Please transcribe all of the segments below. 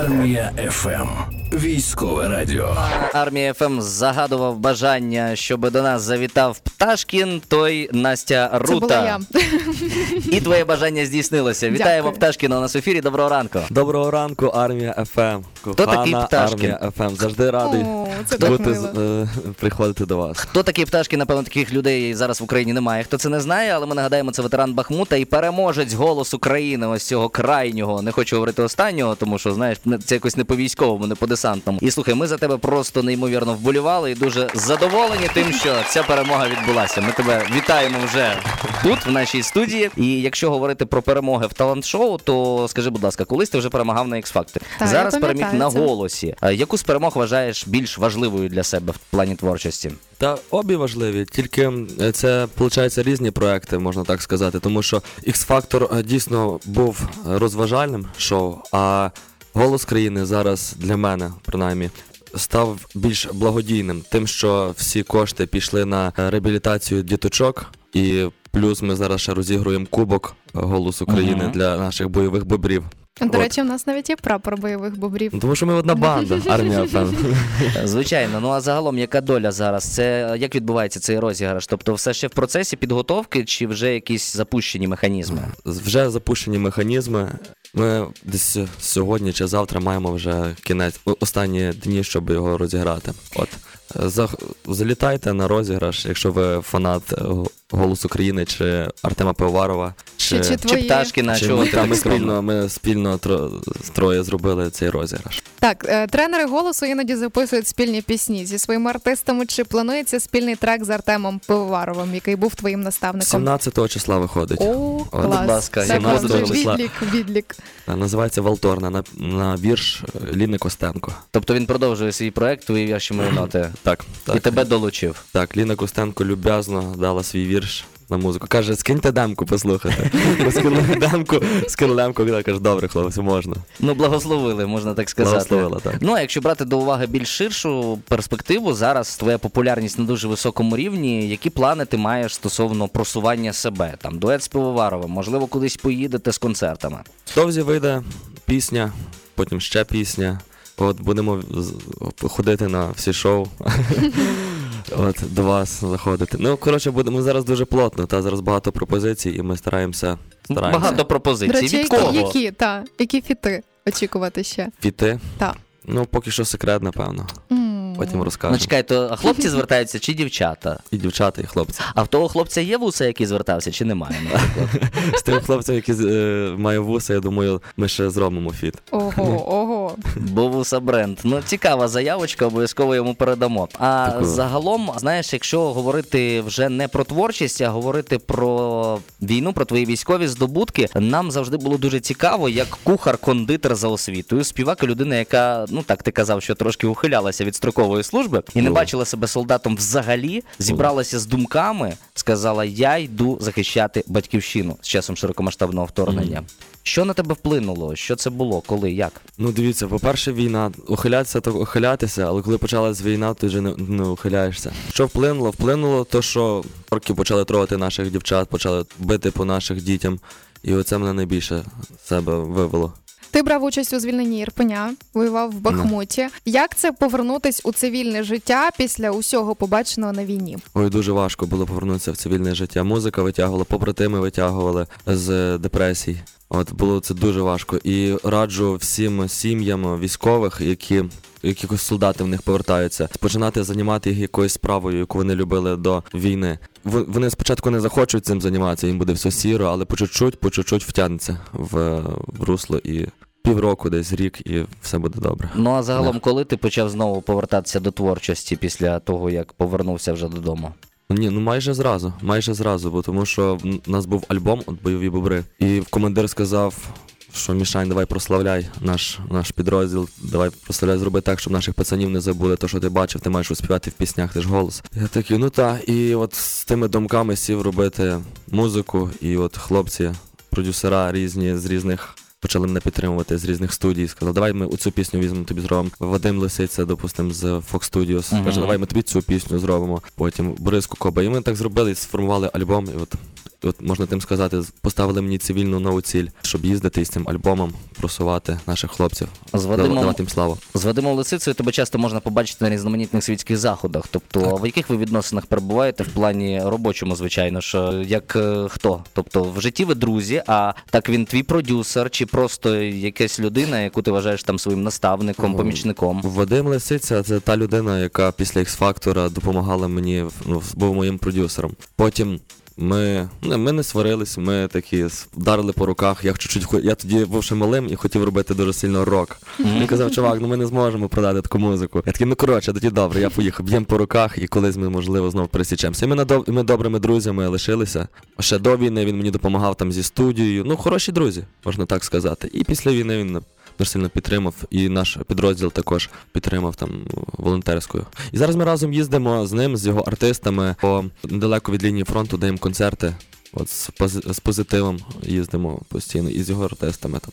Армія ФМ. Військове радіо. Армія ФМ загадував бажання, щоб до нас завітав Пташкін, той Настя Це Рута. була я. І твоє бажання здійснилося. Вітаємо Дякую. Пташкіна у нас в ефірі. Доброго ранку. Доброго ранку, армія ФМ. Хто такий Пташкін? Армія ФМ. Завжди радий О, це так бути мило. е, приходити до вас. Хто такий Пташкін? Напевно, таких людей зараз в Україні немає. Хто це не знає, але ми нагадаємо, це ветеран Бахмута і переможець голос України, ось цього крайнього. Не хочу говорити останнього, тому що знаєш, це якось не по військовому, не по десантному. І слухай, ми за тебе просто неймовірно вболівали і дуже задоволені тим, що ця перемога відбулася. Ми тебе вітаємо вже тут, в нашій студії. І якщо говорити про перемоги в талант-шоу, то скажи, будь ласка, колись ти вже перемагав на X-Factor. Зараз переміг на голосі. Яку з перемог вважаєш більш важливою для себе в плані творчості? Та обі важливі, тільки це виходить різні проекти, можна так сказати. Тому що X-Factor е, дійсно був розважальним шоу, а голос країни зараз для мене, принаймні. Став більш благодійним, тим, що всі кошти пішли на реабілітацію діточок, і плюс ми зараз ще розігруємо кубок Голос України Мгм. для наших бойових бобрів. До От. речі, у нас навіть є прапор бойових бобрів. Ну, Тому що ми одна банда, армія ФМ. Звичайно, ну а загалом яка доля зараз? Це як відбувається цей розіграш? Тобто, все ще в процесі підготовки, чи вже якісь запущені механізми? Вже запущені механізми. Ми десь сьогодні чи завтра маємо вже кінець останні дні, щоб його розіграти. От Е, залітайте на розіграш, якщо ви фанат е, Голос України чи Артема Пивоварова, Чи, чи Чи твої... Пташкіна, чи чого ми, ми спільно, ми спільно тро, троє зробили цей розіграш. Так, е, тренери голосу іноді записують спільні пісні зі своїми артистами. Чи планується спільний трек з Артемом Пивоваровим, який був твоїм наставником? 17 числа виходить. О, Будь клас. ласка, вже числа? відлік, відлік. Е, Називається Валторна на, на вірш е, Ліни Костенко. Тобто він продовжує свій проект, твої вірші мої ноти. Так, так. І тебе долучив. Так, Ліна Костенко люб'язно дала свій вірш на музику. Каже, скиньте демку послухати. Ми скинули демку, скинули демку, вона каже, добре, хлопці, можна. Ну, благословили, можна так сказати. Благословила, так. Ну, а якщо брати до уваги більш ширшу перспективу, зараз твоя популярність на дуже високому рівні. Які плани ти маєш стосовно просування себе? Там дует з Пивоваровим, можливо, кудись поїдете з концертами. Довзі вийде пісня, потім ще пісня. От будемо ходити на всі шоу. От до вас заходити. Ну, коротше, будемо зараз дуже плотно, та зараз багато пропозицій, і ми стараємося, стараємося Багато пропозицій. До речі, Від кого? які, та, які фіти очікувати ще? піти. Так. Ну, поки що секрет, напевно. М. Потім розкажемо. Ну чекай, то а хлопці звертаються чи дівчата? І дівчата, і хлопці. А в того хлопця є вуса, який звертався, чи немає? З тим хлопцем, який е, має вуса, я думаю, ми ще зробимо фіт. Ого, ого. Бо вуса бренд. Ну цікава заявочка, обов'язково йому передамо. А Дякую. загалом, знаєш, якщо говорити вже не про творчість, а говорити про війну, про твої військові здобутки, нам завжди було дуже цікаво, як кухар-кондитер за освітою, співак і людина, яка ну так ти казав, що трошки ухилялася від строкової служби і не Було. бачила себе солдатом взагалі, зібралася з думками, сказала: Я йду захищати батьківщину з часом широкомасштабного вторгнення. Що на тебе вплинуло? Що це було? Коли? Як? Ну дивіться, по-перше, війна. Ухилятися то ухилятися, але коли почалась війна, ти вже не, не ухиляєшся. Що вплинуло? Вплинуло то, що орки почали трогати наших дівчат, почали бити по наших дітям. І оце мене найбільше себе вивело. Ти брав участь у звільненні Ірпеня, воював в Бахмуті. Як це повернутись у цивільне життя після усього побаченого на війні? Ой, дуже важко було повернутися в цивільне життя. Музика витягувала, побратими витягували з депресій. От було це дуже важко. І раджу всім сім'ям військових, які. Якихось солдати в них повертаються, починати займати їх якоюсь справою, яку вони любили до війни. Вони спочатку не захочуть цим займатися, їм буде все сіро, але по чуть-чуть, по чуть-чуть втягнеться в, в русло і півроку, десь рік, і все буде добре. Ну а загалом, Не. коли ти почав знову повертатися до творчості після того, як повернувся вже додому? Ні, ну майже зразу, майже зразу, бо тому що в нас був альбом от бойові бобри, і командир сказав, що Мішань, давай прославляй наш, наш підрозділ, давай прославляй, зроби так, щоб наших пацанів не забули, то, що ти бачив, ти маєш успівати в піснях, ти ж голос. Я такий, ну та, і от з тими думками сів робити музику, і от хлопці, продюсера різні з різних почали мене підтримувати з різних студій. Сказали, давай ми оцю пісню візьмемо тобі зробимо. Вадим Лисиця, допустим, з Fox Studios. Каже, давай ми тобі цю пісню зробимо. Потім Борис Кукоба. І ми так зробили, сформували альбом. І от, і от можна тим сказати, поставили мені цивільну нову ціль, щоб їздити із цим альбомом, просувати наших хлопців, З Вадимом- давати їм славу. З Вадимом Лисицею тебе часто можна побачити на різноманітних світських заходах. Тобто, в яких ви відносинах перебуваєте в плані робочому, звичайно ж, як е, хто? Тобто, в житті ви друзі, а так він твій продюсер, чи просто якась людина, яку ти вважаєш там своїм наставником, Ну, помічником? Вадим Лисиця це та людина, яка після X-Factor допомагала мені, ну, був моїм продюсером. Потім ми, ну, ми не сварились, ми такі вдарили по руках. Я чуть-чуть я тоді був ще малим і хотів робити дуже сильно рок. Він казав, чувак, ну ми не зможемо продати таку музику. Я такий, ну коротше, тоді добре, я поїхав, б'ємо по руках, і колись ми, можливо, знову пересічемося. І ми, надов... ми добрими друзями лишилися. Ще до війни він мені допомагав там зі студією. Ну, хороші друзі, можна так сказати. І після війни він дуже сильно підтримав, і наш підрозділ також підтримав там волонтерською. І зараз ми разом їздимо з ним, з його артистами по недалеко від лінії фронту, даємо концерти. От з, пози- з позитивом їздимо постійно і з його артистами там.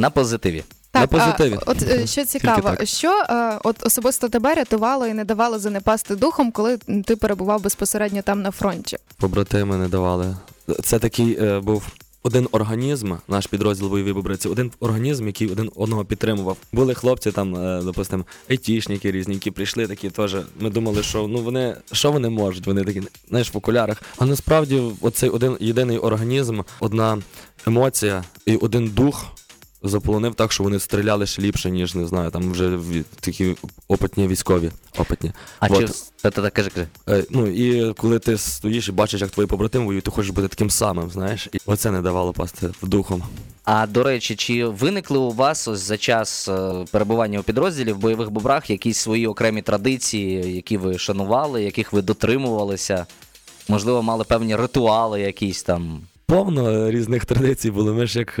На позитиві. Так, На позитиві. А, от е, що цікаво, так. що е, от особисто тебе рятувало і не давало занепасти духом, коли ти перебував безпосередньо там на фронті? Побратими не давали. Це такий е, був. Один організм, наш підрозділ бойові бобриці, один організм, який один одного підтримував. Були хлопці там, е, допустимо, айтішники різні, які прийшли такі теж. Ми думали, що ну вони що вони можуть? Вони такі, знаєш, в окулярах. А насправді, оцей один єдиний організм, одна емоція і один дух заполонив так, що вони стріляли ще ліпше, ніж не знаю, там вже такі опитні військові. Опитні. А Вот. чи та-та-та, кажи, кажи. Е, ну і коли ти стоїш і бачиш, як твої побратими воюють, ти хочеш бути таким самим, знаєш, і оце не давало пасти духом. А до речі, чи виникли у вас ось за час е, перебування у підрозділі в бойових бобрах якісь свої окремі традиції, які ви шанували, яких ви дотримувалися? Можливо, мали певні ритуали якісь там. Повно різних традицій було. Ми ж як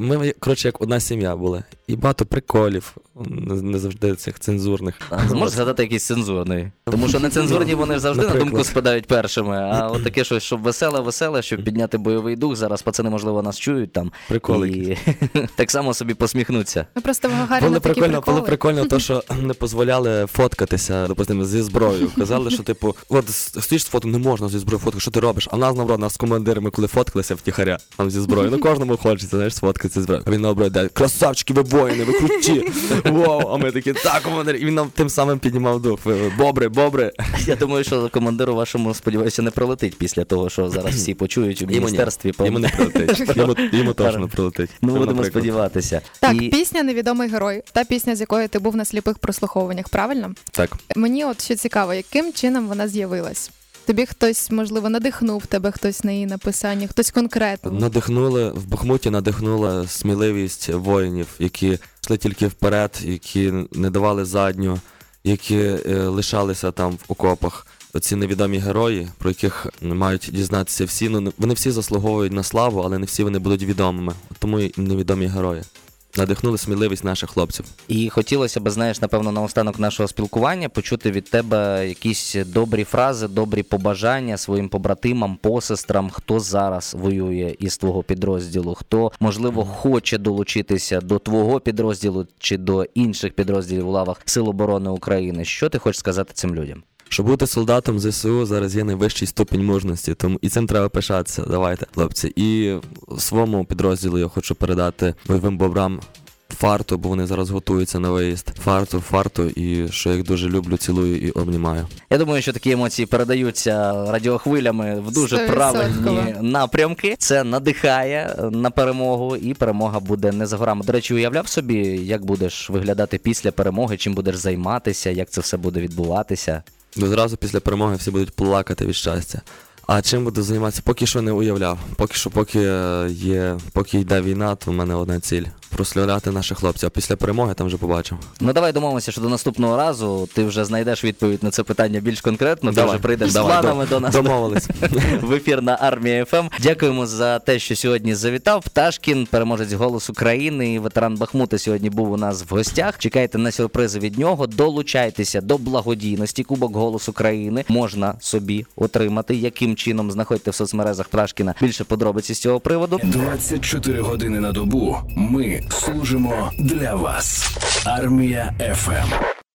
ми, коротше, як одна сім'я були. І багато приколів, не, не завжди цих цензурних. А, Зможеш згадати якийсь цензурний? Тому що нецензурні вони завжди на думку спадають першими. А от таке щось, щоб веселе, веселе, щоб підняти бойовий дух. Зараз пацани, можливо, нас чують там. Приколи. І так само собі посміхнуться. Ми просто в Гагаріна Було такі прикольно, приколи. було прикольно, то, що не дозволяли фоткатися, допустимо, зі зброєю. Казали, що типу, от стоїш з фото, не можна зі зброєю фоткати, що ти робиш? А нас наоборот, нас з командирами, коли фоткалися втіхаря, там зі зброєю. Ну кожному хочеться, знаєш, сфоткатися зі зброєю. А він наоборот, дає, красавчики, ви воїни, ви круті. Вау, а ми такі, так, командир. І він нам тим самим піднімав дух. Ви- Бобри, бобри. Я думаю, що командиру вашому, сподіваюся, не прилетить після того, що зараз всі почують у міністерстві. Йому не прилетить. Йому, йому точно прилетить. Ну, будемо наприклад. сподіватися. Так, І... пісня Невідомий герой, та пісня, з якої ти був на сліпих прослуховуваннях, правильно? Так. Мені от ще цікаво, яким чином вона з'явилась? Тобі хтось, можливо, надихнув тебе хтось на її написання, хтось конкретно. Надихнули в Бахмуті, надихнула сміливість воїнів, які йшли тільки вперед, які не давали задню, які е, лишалися там в окопах. Оці невідомі герої, про яких мають дізнатися всі. Ну вони всі заслуговують на славу, але не всі вони будуть відомими. Тому і невідомі герої. Надихнули сміливість наших хлопців. І хотілося б, знаєш, напевно, наостанок нашого спілкування почути від тебе якісь добрі фрази, добрі побажання своїм побратимам, посестрам, хто зараз воює із твого підрозділу, хто можливо хоче долучитися до твого підрозділу чи до інших підрозділів у лавах Сил оборони України. Що ти хочеш сказати цим людям? Щоб бути солдатом ЗСУ зараз є найвищий ступінь мужності, тому і цим треба пишатися. Давайте, хлопці. І своєму підрозділу я хочу передати бойовим бобрам фарту, бо вони зараз готуються на виїзд. Фарту, фарту, і що я їх дуже люблю, цілую і обнімаю. Я думаю, що такі емоції передаються радіохвилями в дуже Стовідсотково. правильні напрямки. Це надихає на перемогу, і перемога буде не за горами. До речі, уявляв собі, як будеш виглядати після перемоги, чим будеш займатися, як це все буде відбуватися. Ну, Зразу після перемоги всі будуть плакати від щастя. А чим буду займатися? Поки що не уявляв. Поки що, поки е, є, поки йде війна, то в мене одна ціль прославляти наших хлопців. А після перемоги там вже побачимо. Ну давай домовимося, що до наступного разу ти вже знайдеш відповідь на це питання більш конкретно. Ти вже прийдеш з планами до нас. Домовились. в ефір на армія ФМ. Дякуємо за те, що сьогодні завітав. Пташкін, переможець голос України і ветеран Бахмута сьогодні був у нас в гостях. Чекайте на сюрпризи від нього. Долучайтеся до благодійності. Кубок голос України можна собі отримати. Яким чином знаходьте в соцмережах Пташкіна більше подробиці з цього приводу. 24 години на добу ми служимо для вас. Армія ФМ.